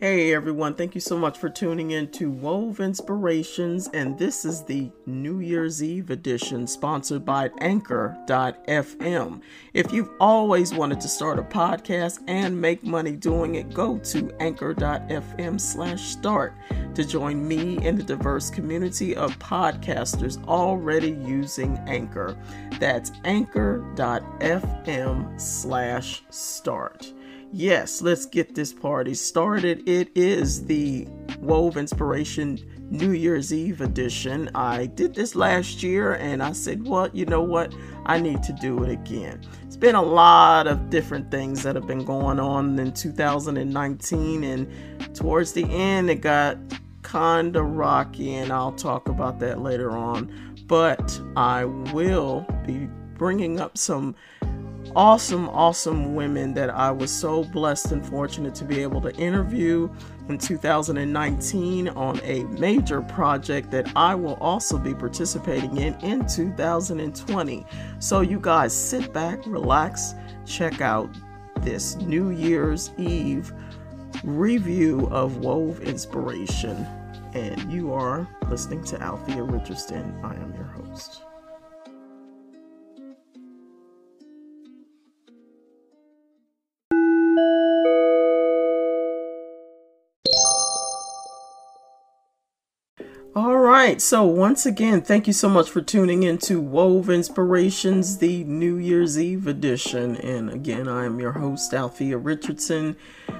Hey everyone, thank you so much for tuning in to Wove Inspirations, and this is the New Year's Eve edition sponsored by Anchor.fm. If you've always wanted to start a podcast and make money doing it, go to Anchor.fm slash start to join me in the diverse community of podcasters already using Anchor. That's Anchor.fm slash start. Yes, let's get this party started. It is the Wove Inspiration New Year's Eve edition. I did this last year and I said, well, you know what? I need to do it again. It's been a lot of different things that have been going on in 2019, and towards the end, it got kind of rocky, and I'll talk about that later on. But I will be bringing up some awesome, awesome women that I was so blessed and fortunate to be able to interview in 2019 on a major project that I will also be participating in in 2020. So, you guys sit back, relax, check out this New Year's Eve review of Wove Inspiration. And you are listening to Althea Richardson. I am your host. Right, so once again, thank you so much for tuning in to Wove Inspirations, the New Year's Eve edition. And again, I am your host, Althea Richardson.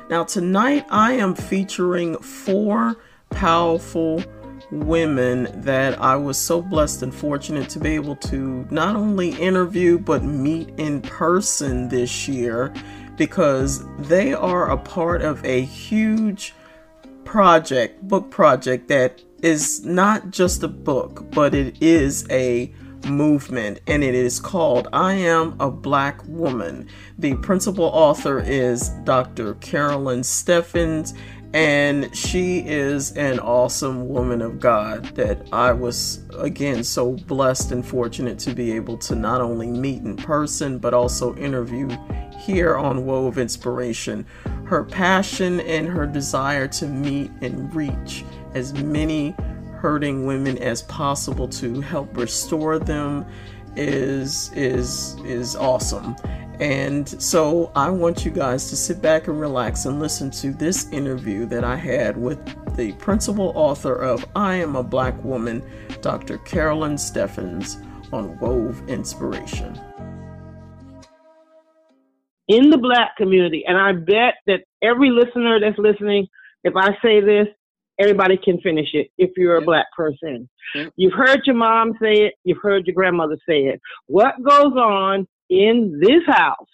Now, tonight I am featuring four powerful women that I was so blessed and fortunate to be able to not only interview but meet in person this year because they are a part of a huge project, book project that is not just a book, but it is a movement and it is called I Am a Black Woman. The principal author is Dr. Carolyn Steffens and she is an awesome woman of God that I was again so blessed and fortunate to be able to not only meet in person but also interview here on Wove Inspiration. Her passion and her desire to meet and reach as many hurting women as possible to help restore them is is is awesome. And so I want you guys to sit back and relax and listen to this interview that I had with the principal author of I Am a Black Woman, Dr. Carolyn Steffens, on Wove Inspiration. In the black community, and I bet that every listener that's listening, if I say this, everybody can finish it if you're a black person. You've heard your mom say it, you've heard your grandmother say it. What goes on in this house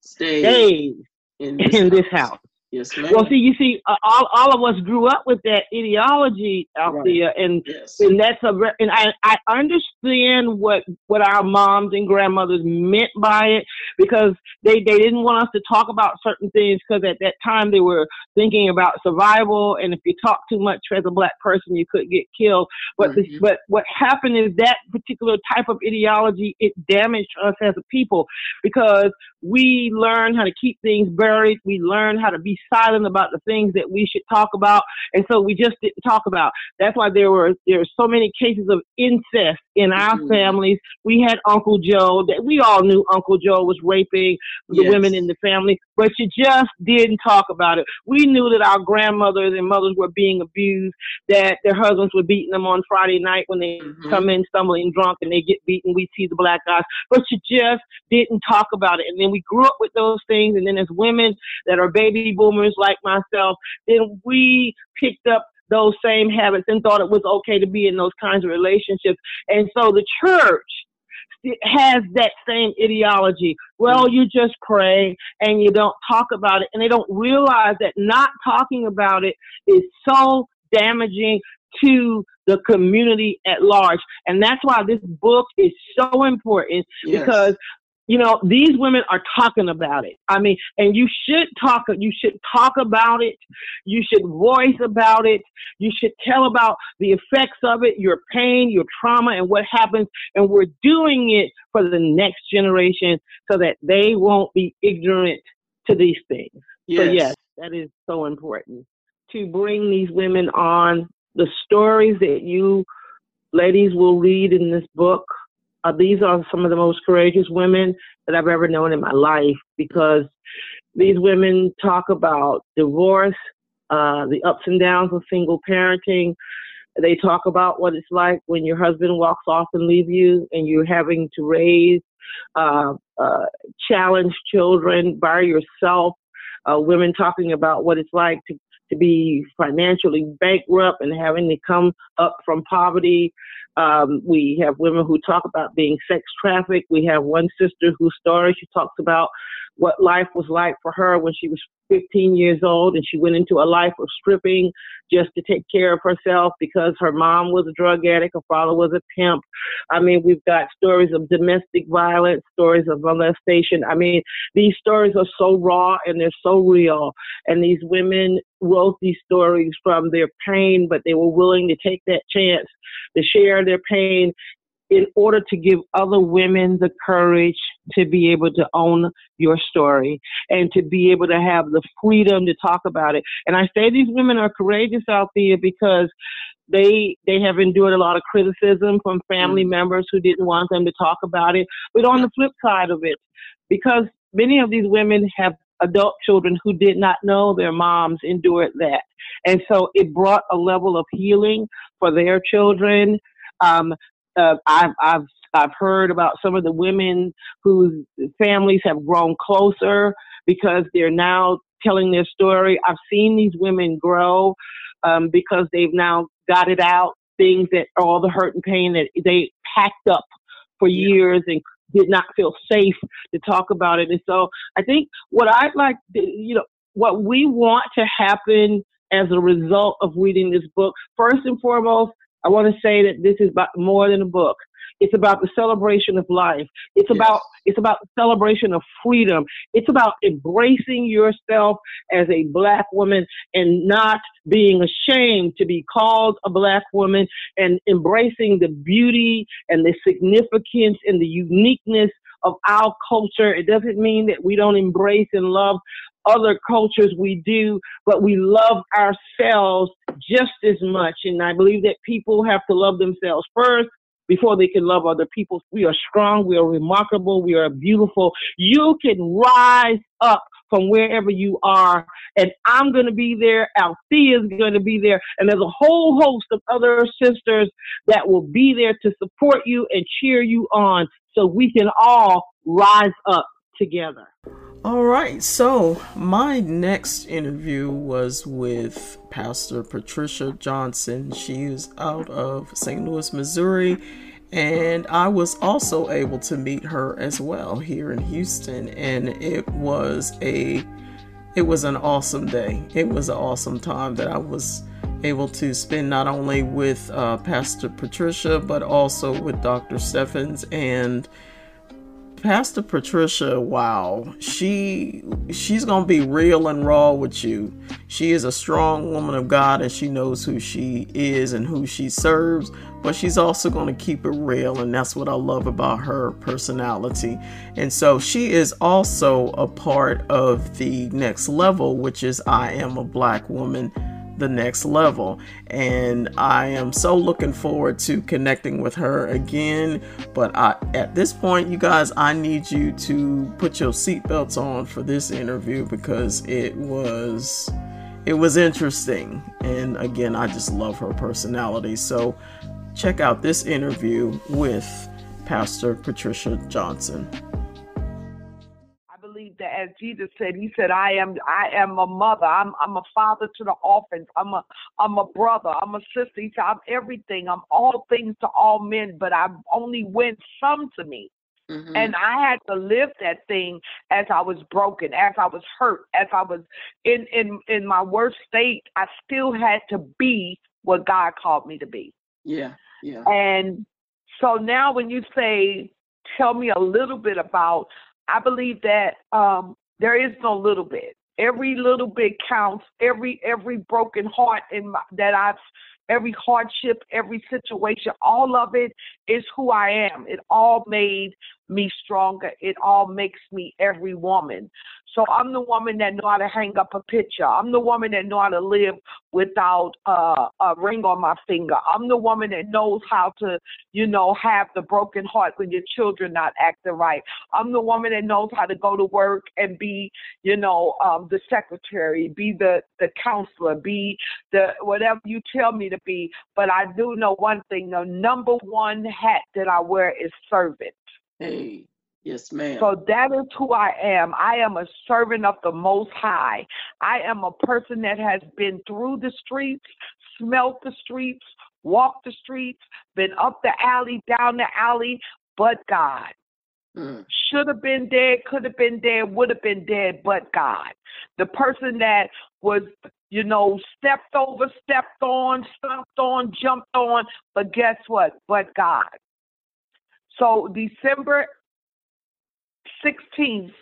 stays, stays in this, in this house. Yes, ma'am. Well, see, you see, uh, all, all of us grew up with that ideology out Right. there, and yes. and that's a re- and I I understand what what our moms and grandmothers meant by it because they they didn't want us to talk about certain things because at that time they were thinking about survival, and if you talk too much as a black person, you could get killed. But the, Mhm. but what happened is that particular type of ideology it damaged us as a people because we learn how to keep things buried. We learn how to be silent about the things that we should talk about, and so we just didn't talk about. That's why there were there were so many cases of incest in our Mhm. families. We had Uncle Joe that we all knew Uncle Joe was raping the Yes. women in the family, but you just didn't talk about it. We knew that our grandmothers and mothers were being abused, that their husbands were beating them on Friday night when they Mhm. come in stumbling drunk and they get beaten. We see the black guys, but you just didn't talk about it. And then we grew up with those things. And then as women that are baby boomers like myself, then we picked up those same habits and thought it was okay to be in those kinds of relationships. And so the church has that same ideology. Well, mm. you just pray and you don't talk about it, and they don't realize that not talking about it is so damaging to the community at large. And that's why this book is so important Yes. because you know these women are talking about it. I mean and you should talk you should talk about it. You should voice about it. You should tell about the effects of it your pain your trauma and what happens. And we're doing it for the next generation so that they won't be ignorant to these things. So yes. that is so important to bring these women on. The stories that you ladies will read in this book, uh, these are some of the most courageous women that I've ever known in my life because these women talk about divorce, uh, the ups and downs of single parenting. They talk about what it's like when your husband walks off and leaves you and you're having to raise uh, uh, challenged children by yourself. Uh, women talking about what it's like to to be financially bankrupt and having to come up from poverty. Um, we have women who talk about being sex trafficked. We have one sister whose story she talks about what life was like for her when she was 15 years old and she went into a life of stripping just to take care of herself because her mom was a drug addict, her father was a pimp. I mean, we've got stories of domestic violence, stories of molestation. I mean, these stories are so raw and they're so real. And these women wrote these stories from their pain, but they were willing to take that chance to share their pain in order to give other women the courage to be able to own your story and to be able to have the freedom to talk about it. And I say these women are courageous out there because they they have endured a lot of criticism from family mm. members who didn't want them to talk about it. But on the flip side of it, because many of these women have adult children who did not know their moms endured that. And so it brought a level of healing for their children. Um, uh, I've, I've I've heard about some of the women whose families have grown closer because they're now telling their story. I've seen these women grow um, because they've now got it out, things that all the hurt and pain that they packed up for years and did not feel safe to talk about it. And so I think what I'd like, to, you know, what we want to happen as a result of reading this book, first and foremost, I want to say that this is about more than a book. It's about the celebration of life. It's yes. about it's about the celebration of freedom. It's about embracing yourself as a black woman and not being ashamed to be called a black woman and embracing the beauty and the significance and the uniqueness of our culture. It doesn't mean that we don't embrace and love other cultures we do, but we love ourselves just as much. And I believe that people have to love themselves first before they can love other people. We are strong. We are remarkable. We are beautiful. You can rise up from wherever you are. And I'm going to be there. Althea is going to be there. And there's a whole host of other sisters that will be there to support you and cheer you on so we can all rise up together. All right, so my next interview was with Pastor Patricia Johnson. She is out of St. Louis, Missouri, and I was also able to meet her as well here in Houston, and it was a it was an awesome day. It was an awesome time that I was able to spend not only with uh, Pastor Patricia but also with Dr. Steffens and Pastor Patricia, wow, she she's gonna be real and raw with you. She is a strong woman of God and she knows who she is and who she serves, but she's also gonna keep it real, and that's what I love about her personality. And so she is also a part of the next level, which is I am a black woman the next level. And I am so looking forward to connecting with her again. But I, at this point, you guys, I need you to put your seatbelts on for this interview because it was it was interesting. And again, I just love her personality. So check out this interview with Pastor Patricia Johnson I believe that as Jesus said, He said, "I am, I am a mother. I'm, I'm a father to the orphans. I'm a, I'm a brother. I'm a sister. He said, I'm everything. I'm all things to all men, but I only win some to me." Mm-hmm. And I had to live that thing as I was broken, as I was hurt, as I was in in in my worst state. I still had to be what God called me to be. Yeah, yeah. And so now, when you say, "Tell me a little bit about I believe that um, there is no little bit. Every little bit counts. Every every broken heart in my, that I've every hardship, every situation, all of it is who I am. It all made me stronger. It all makes me every woman. So I'm the woman that know how to hang up a picture. I'm the woman that know how to live without uh, a ring on my finger. I'm the woman that knows how to, you know, have the broken heart when your children not acting right. I'm the woman that knows how to go to work and be, you know, um, the secretary, be the the counselor, be the whatever you tell me to be. But I do know one thing: the number one hat that I wear is servant. Hey. Yes, ma'am. So that is who I am. I am a servant of the Most High. I am a person that has been through the streets, smelt the streets, walked the streets, been up the alley, down the alley, but God. Mm. Should have been dead, could have been dead, would have been dead, but God. The person that was, you know, stepped over, stepped on, stomped on, jumped on, but guess what? But God. So December 16th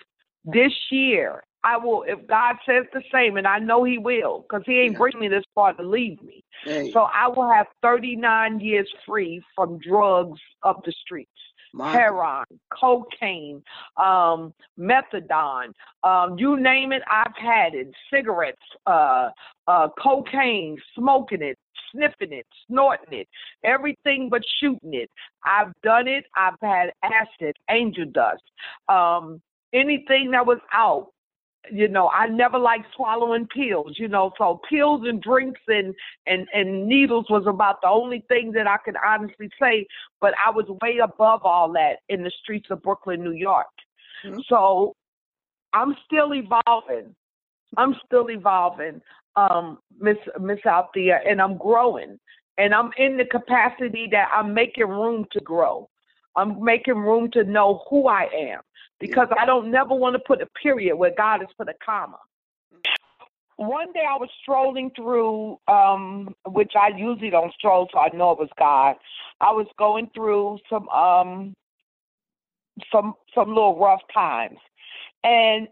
this year, I will, if God says the same, and I know He will, because He ain't yeah. bring me this far to leave me. Hey. So I will have 39 years free from drugs up the streets. My heroin, cocaine, um, methadone, um, you name it, I've had it. Cigarettes, uh, uh, cocaine, smoking it, sniffing it, snorting it, everything but shooting it. I've done it. I've had acid, angel dust, um, anything that was out. You know, I never liked swallowing pills. You know, so pills and drinks and and and needles was about the only thing that I could honestly say. But I was way above all that in the streets of Brooklyn, New York. Mm-hmm. So I'm still evolving. I'm still evolving um, Miss Miss Althea, and I'm growing, and I'm in the capacity that I'm making room to grow. I'm making room to know who I am because I don't never want to put a period where God has put a comma. One day I was strolling through, um, which I usually don't stroll, so I know it was God. I was going through some um, some some little rough times, and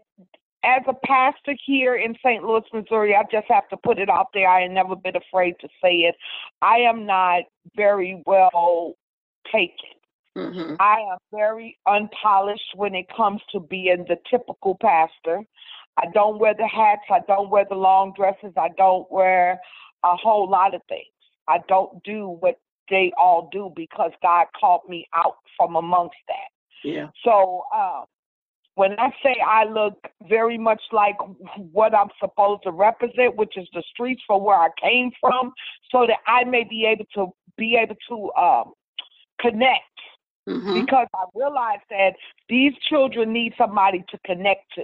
as a pastor here in St. Louis, Missouri, I just have to put it out there. I ain't never been afraid to say it. I am not very well taken. Mm-hmm. I am very unpolished when it comes to being the typical pastor. I don't wear the hats. I don't wear the long dresses. I don't wear a whole lot of things. I don't do what they all do because God called me out from amongst that. Yeah. So, um, when I say I look very much like what I'm supposed to represent, which is the streets for where I came from, so that I may be able to be able to um, connect. Mm-hmm. Because I realized that these children need somebody to connect to.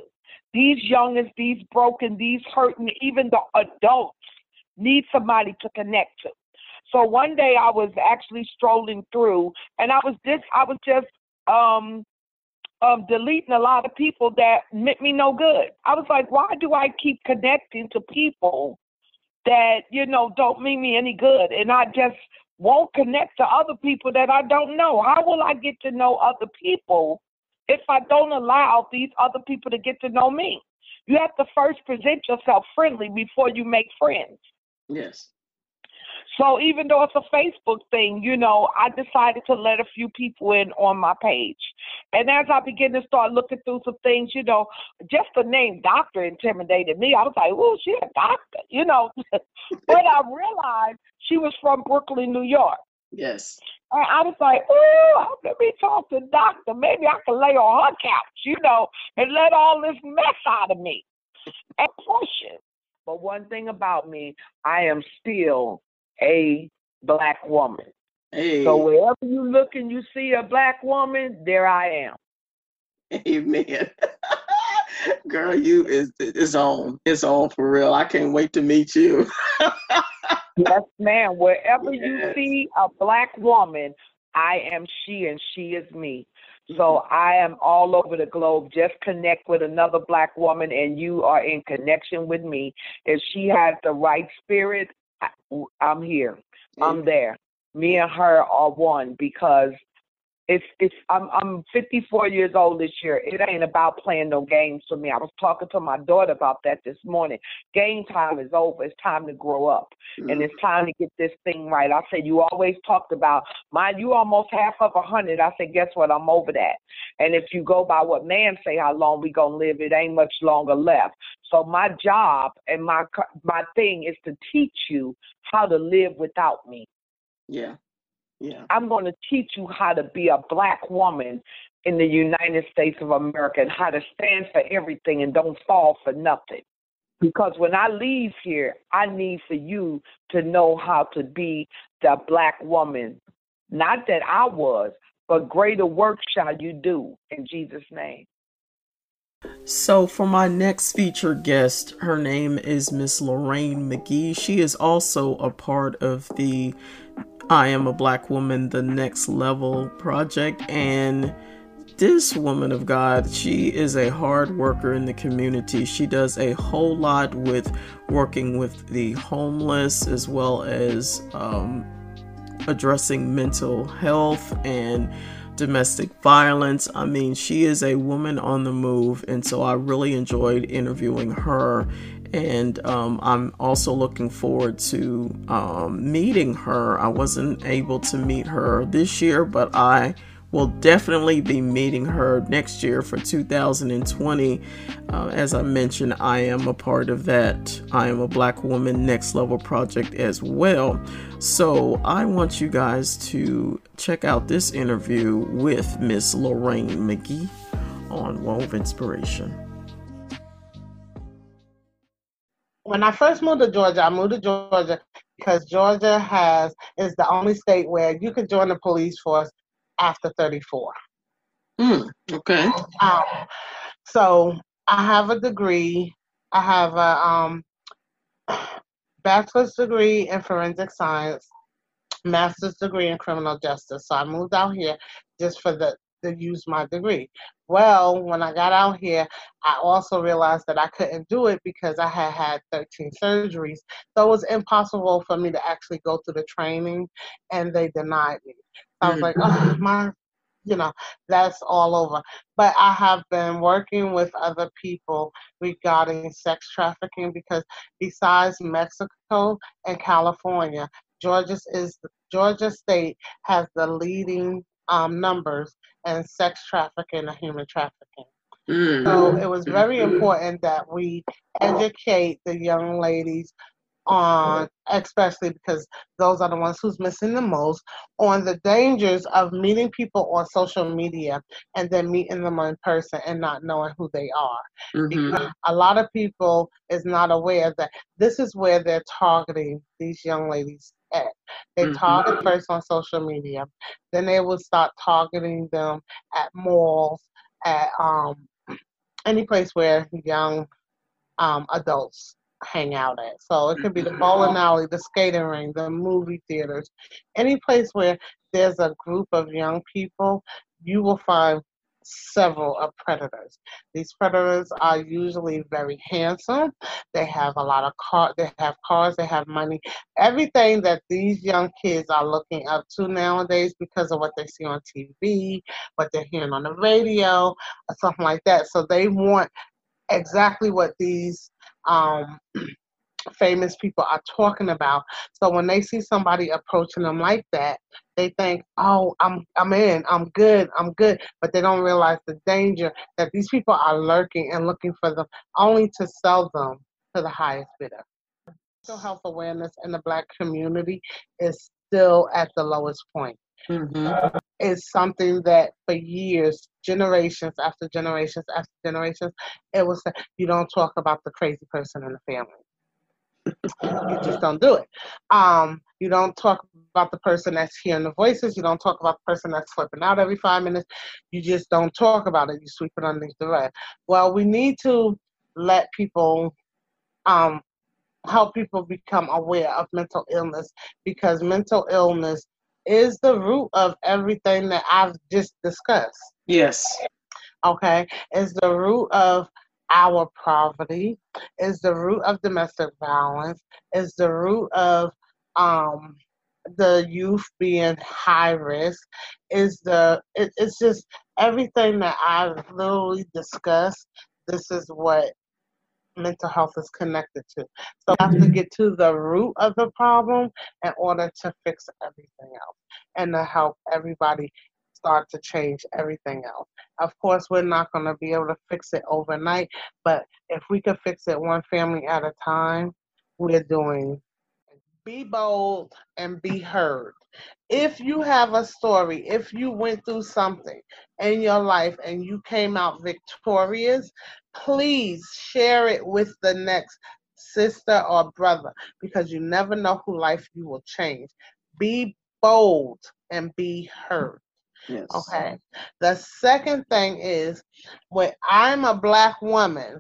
These youngins, these broken, these hurting, even the adults need somebody to connect to. So one day I was actually strolling through, and I was just I was just um um, deleting a lot of people that meant me no good. I was like, why do I keep connecting to people that, you know, don't mean me any good? And I just won't connect to other people that I don't know. How will I get to know other people if I don't allow these other people to get to know me? You have to first present yourself friendly before you make friends. Yes. So even though it's a Facebook thing, you know, I decided to let a few people in on my page. And as I began to start looking through some things, you know, just the name doctor intimidated me. I was like, oh, she's a doctor, you know. but I realized she was from Brooklyn, New York. Yes. And I was like, oh, let me talk to doctor. Maybe I can lay on her couch, you know, and let all this mess out of me and push it. But one thing about me, I am still a black woman. Hey. So wherever you look and you see a black woman, there I am. Amen. Girl, you is it's on. It's on for real. I can't wait to meet you. yes, ma'am. Wherever yes. you see a black woman, I am she and she is me. So. I am all over the globe. Just connect with another black woman and you are in connection with me. If she has the right spirit, I'm here. I'm there. Me and her are one because it's it's I'm I'm 54 years old this year. It ain't about playing no games for me. I was talking to my daughter about that this morning. Game time is over. It's time to grow up, mm-hmm. and it's time to get this thing right. I said you always talked about mine. You almost half of a hundred. I said guess what? I'm over that. And if you go by what man say how long we gonna live, it ain't much longer left. So my job and my my thing is to teach you how to live without me. Yeah. Yeah. I'm going to teach you how to be a black woman in the United States of America and how to stand for everything and don't fall for nothing. Because when I leave here, I need for you to know how to be the black woman. Not that I was, but greater work shall you do in Jesus' name. So, for my next featured guest, her name is Miss Lorraine McGee. She is also a part of the I Am a Black Woman, the Next Level project. And this woman of God, she is a hard worker in the community. She does a whole lot with working with the homeless as well as um, addressing mental health and domestic violence. I mean, she is a woman on the move, and so I really enjoyed interviewing her. And um, I'm also looking forward to um, meeting her. I wasn't able to meet her this year, but I will definitely be meeting her next year for 2020. Uh, as I mentioned, I am a part of that. I am a Black Woman Next Level project as well. So I want you guys to check out this interview with Miss Lorraine McGee on Wove Inspiration. When I first moved to Georgia, I moved to Georgia because Georgia has is the only state where you can join the police force after 34. Mm, okay. Um, so I have a degree. I have a um, bachelor's degree in forensic science, master's degree in criminal justice. So I moved out here just for the to use my degree. Well, when I got out here, I also realized that I couldn't do it because I had had 13 surgeries. So it was impossible for me to actually go through the training, and they denied me. I was like, oh, my, you know, that's all over. But I have been working with other people regarding sex trafficking because besides Mexico and California, Georgia is Georgia State has the leading um, numbers in sex trafficking and human trafficking. Mm-hmm. So it was very important that we educate the young ladies on, especially because those are the ones who's missing the most, on the dangers of meeting people on social media and then meeting them in person and not knowing who they are. Mm-hmm. A lot of people is not aware that this is where they're targeting these young ladies. They mm-hmm. target first on social media, then they will start targeting them at malls, at um, any place where young um, adults hang out at. So it could be the bowling alley, the skating ring, the movie theaters, any place where there's a group of young people, you will find several of predators. These predators are usually very handsome. They have a lot of car they have cars, they have money. Everything that these young kids are looking up to nowadays because of what they see on TV, what they're hearing on the radio, or something like that. So they want exactly what these um, famous people are talking about. So when they see somebody approaching them like that, they think, "Oh, I'm I'm in, I'm good, I'm good," but they don't realize the danger that these people are lurking and looking for them only to sell them to the highest bidder. Mental health awareness in the black community is still at the lowest point. Mm-hmm. It's something that for years, generations after generations after generations, it was you don't talk about the crazy person in the family. You just don't do it. Um, you don't talk about the person that's hearing the voices. You don't talk about the person that's flipping out every five minutes. You just don't talk about it. You sweep it underneath the rug. Well, we need to let people um, help people become aware of mental illness because mental illness is the root of everything that I've just discussed. Yes. Okay, is the root of our poverty, is the root of domestic violence, is the root of um, the youth being high risk is the it, it's just everything that I've literally discussed. This is what mental health is connected to. So I have to mm-hmm. get to the root of the problem in order to fix everything else and to help everybody start to change everything else. Of course, we're not going to be able to fix it overnight, but if we could fix it one family at a time, we're doing. Be bold and be heard. If you have a story, if you went through something in your life and you came out victorious, please share it with the next sister or brother because you never know who life you will change. Be bold and be heard. Yes. Okay. The second thing is when I'm a black woman,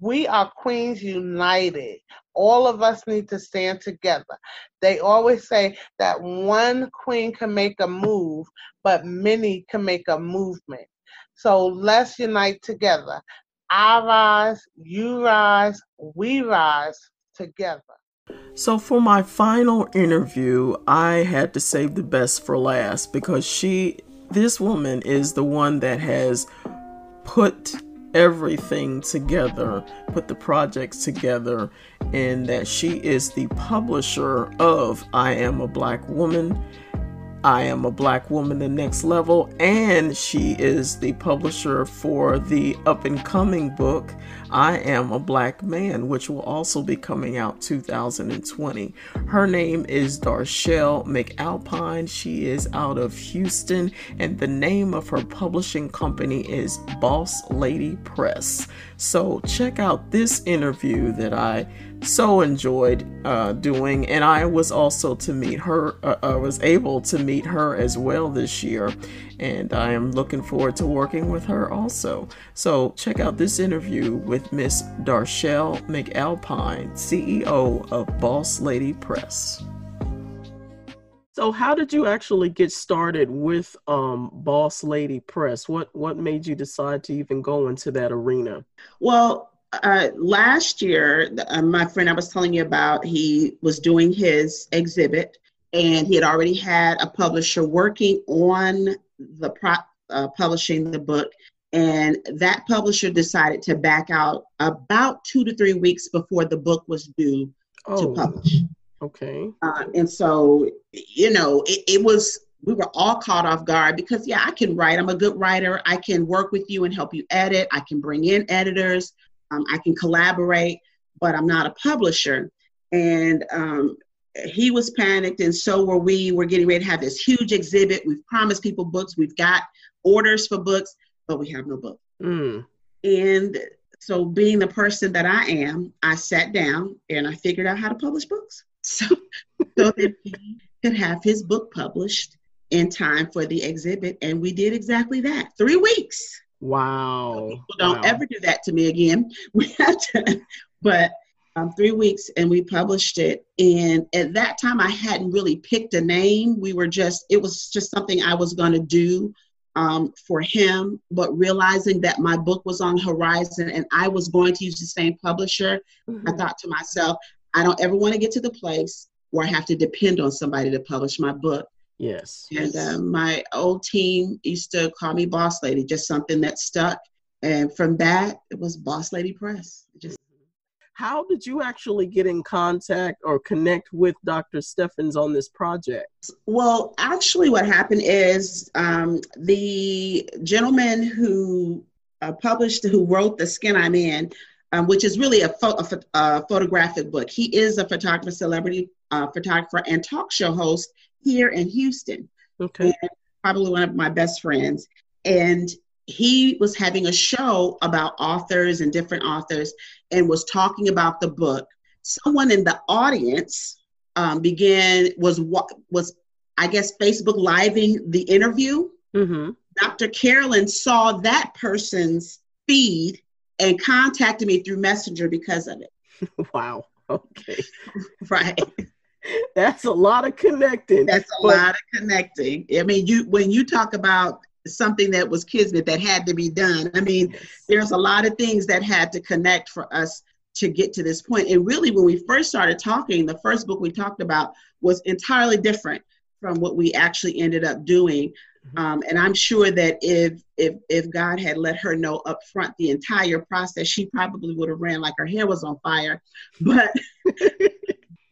we are Queens United. All of us need to stand together. They always say that one queen can make a move, but many can make a movement. So let's unite together. I rise, you rise, we rise together. So, for my final interview, I had to save the best for last because she, this woman, is the one that has put everything together, put the projects together, and that she is the publisher of I Am a Black Woman I Am a Black Woman The Next Level, and she is the publisher for the up and coming book, I Am a Black Man, which will also be coming out 2020. Her name is Darchelle McAlpine. She is out of Houston, and the name of her publishing company is Boss Lady Press. So check out this interview that I so enjoyed uh, doing, and I was also to meet her. Uh, I was able to meet her as well this year, and I am looking forward to working with her also. So check out this interview with Miss Darchelle McAlpine, CEO of Boss Lady Press. So, how did you actually get started with um, Boss Lady Press? What what made you decide to even go into that arena? Well, uh, last year, uh, my friend I was telling you about, he was doing his exhibit, and he had already had a publisher working on the pro- uh, publishing the book. And that publisher decided to back out about two to three weeks before the book was due oh. to publish. Okay. Uh, and so, you know, it, it was, we were all caught off guard because, yeah, I can write. I'm a good writer. I can work with you and help you edit. I can bring in editors. Um, I can collaborate, but I'm not a publisher. And um, he was panicked, and so were we. We're getting ready to have this huge exhibit. We've promised people books. We've got orders for books, but we have no book. Mm. And so, being the person that I am, I sat down and I figured out how to publish books. So, so that he could have his book published in time for the exhibit. And we did exactly that. Three weeks. Wow. People don't wow. ever do that to me again. We had to, but um, three weeks and we published it. And at that time, I hadn't really picked a name. We were just, it was just something I was going to do um, for him, but realizing that my book was on horizon and I was going to use the same publisher, mm-hmm. I thought to myself, I don't ever want to get to the place where I have to depend on somebody to publish my book. Yes. And uh, my old team used to call me Boss Lady, just something that stuck. And from that, it was Boss Lady Press. Just how did you actually get in contact or connect with Dr. Steffens on this project? Well, actually, what happened is um, the gentleman who uh, published, who wrote The Skin I'm In, um, which is really a, pho- a, a, photographic book. He is a photographer, celebrity uh, photographer, and talk show host here in Houston. Okay. Probably one of my best friends. And he was having a show about authors and different authors and was talking about the book. Someone in the audience um, began was what was I guess Facebook living the interview. Mm-hmm. Dr. Carolyn saw that person's feed and contacted me through Messenger because of it. Wow. Okay. right. That's a lot of connecting. That's a but, lot of connecting. I mean, you when you talk about something that was kismet that had to be done. I mean, there's a lot of things that had to connect for us to get to this point. And really, when we first started talking, the first book we talked about was entirely different from what we actually ended up doing. Mm-hmm. Um, and I'm sure that if if if God had let her know up front the entire process, she probably would have ran like her hair was on fire. But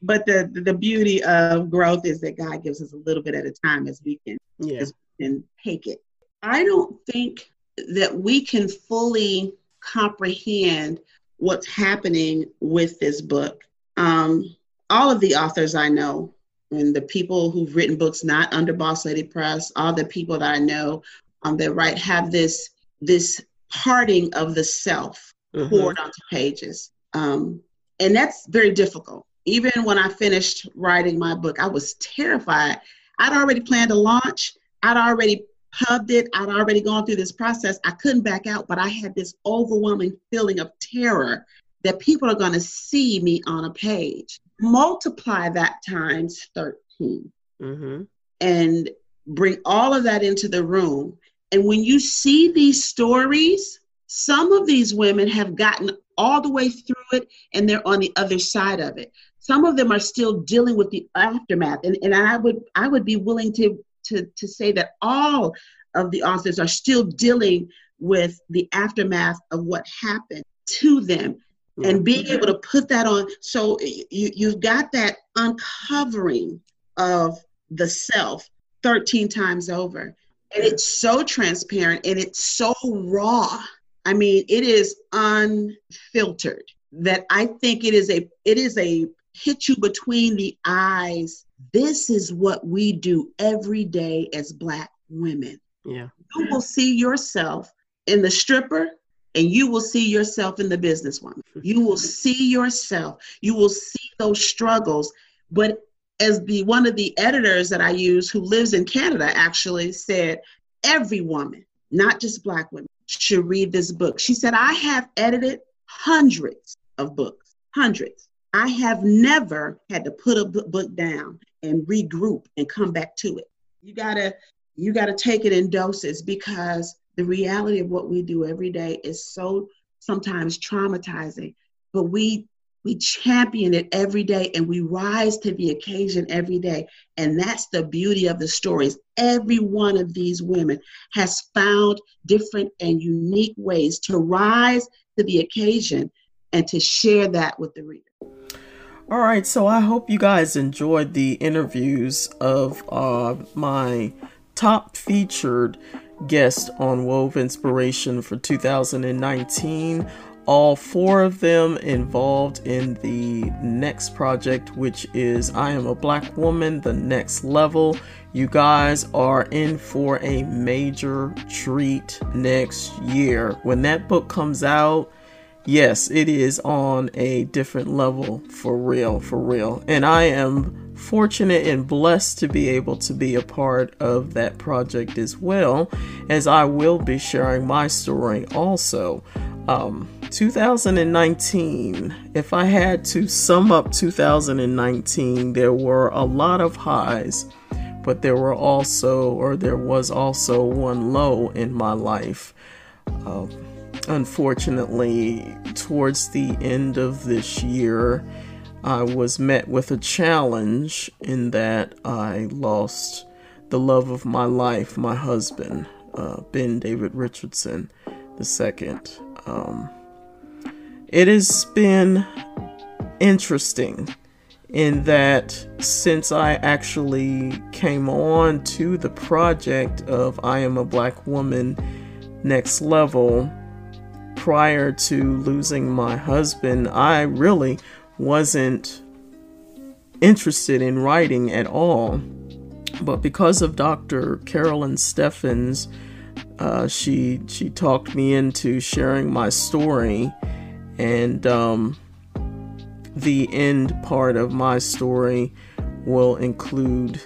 but the the beauty of growth is that God gives us a little bit at a time as we can yeah. as we can take it. I don't think that we can fully comprehend what's happening with this book. Um, all of the authors I know and the people who've written books not under Boss Lady Press, all the people that I know um, that write have this this parting of the self mm-hmm. poured onto pages, um, and that's very difficult. Even when I finished writing my book, I was terrified. I'd already planned a launch. I'd already pubbed it. I'd already gone through this process. I couldn't back out, but I had this overwhelming feeling of terror that people are going to see me on a page. Multiply that times 13 mm-hmm. and bring all of that into the room. And when you see these stories, some of these women have gotten all the way through it and they're on the other side of it. Some of them are still dealing with the aftermath. And, and I would I would be willing to to, to say that all of the authors are still dealing with the aftermath of what happened to them. Mm-hmm. And being able to put that on so you, you've got that uncovering of the self 13 times over. And it's so transparent and it's so raw. I mean it is unfiltered that i think it is a it is a hit you between the eyes this is what we do every day as Black women. Yeah. You will see yourself in the stripper and you will see yourself in the businesswoman. You will see yourself. You will see those struggles. But as the one of the editors that I use who lives in Canada actually said, every woman, not just black women, should read this book. She said, I have edited hundreds of books, hundreds. I have never had to put a book down and regroup and come back to it. You gotta you gotta take it in doses because the reality of what we do every day is so sometimes traumatizing, but we we champion it every day and we rise to the occasion every day. And that's the beauty of the stories. Every one of these women has found different and unique ways to rise to the occasion and to share that with the reader. All right, so I hope you guys enjoyed the interviews of uh, my top featured guest on Wove Inspiration for 2019. All four of them involved in the next project, which is I Am a Black Woman, the next level. You guys are in for a major treat next year. When that book comes out, yes, it is on a different level for real, for real. And I am fortunate and blessed to be able to be a part of that project as well, as I will be sharing my story also. Um, 2019, if I had to sum up 2019, there were a lot of highs, but there were also, or there was also one low in my life. Um, Unfortunately, towards the end of this year, I was met with a challenge in that I lost the love of my life, my husband, uh, Ben David Richardson II. Um, it has been interesting in that since I actually came on to the project of I Am a Black Woman Next Level, prior to losing my husband, I really wasn't interested in writing at all. But because of Dr. Carolyn Steffens, uh, she she talked me into sharing my story, and um, the end part of my story will include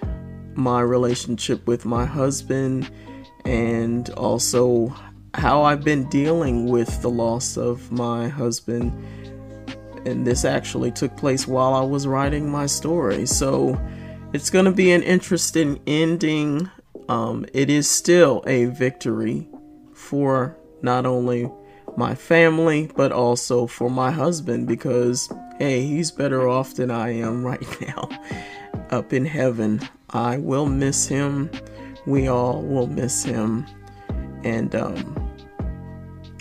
my relationship with my husband and also how I've been dealing with the loss of my husband. And this actually took place while I was writing my story. So it's going to be an interesting ending. Um, it is still a victory for not only my family, but also for my husband because, hey, he's better off than I am right now up in heaven. I will miss him. We all will miss him. And um,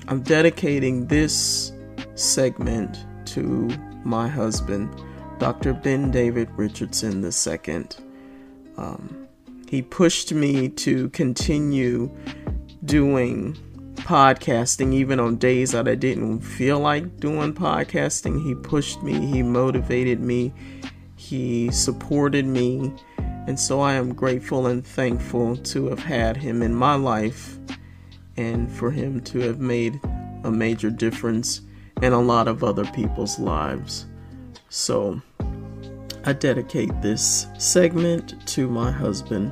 I'm dedicating this segment to my husband, Dr. Ben David Richardson II. Um, he pushed me to continue doing podcasting even on days that I didn't feel like doing podcasting. He pushed me, he motivated me, he supported me. And so I am grateful and thankful to have had him in my life and for him to have made a major difference in a lot of other people's lives. So I dedicate this segment to my husband,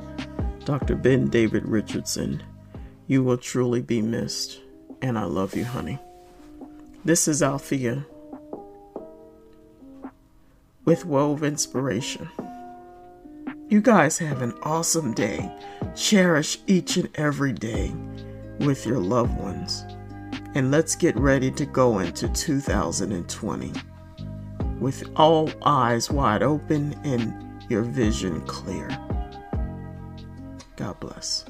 Dr. Ben David Richardson. You will truly be missed, and I love you, honey. This is Althea with Wove Inspiration. You guys have an awesome day. Cherish each and every day with your loved ones. And let's get ready to go into 2020 with all eyes wide open and your vision clear. God bless.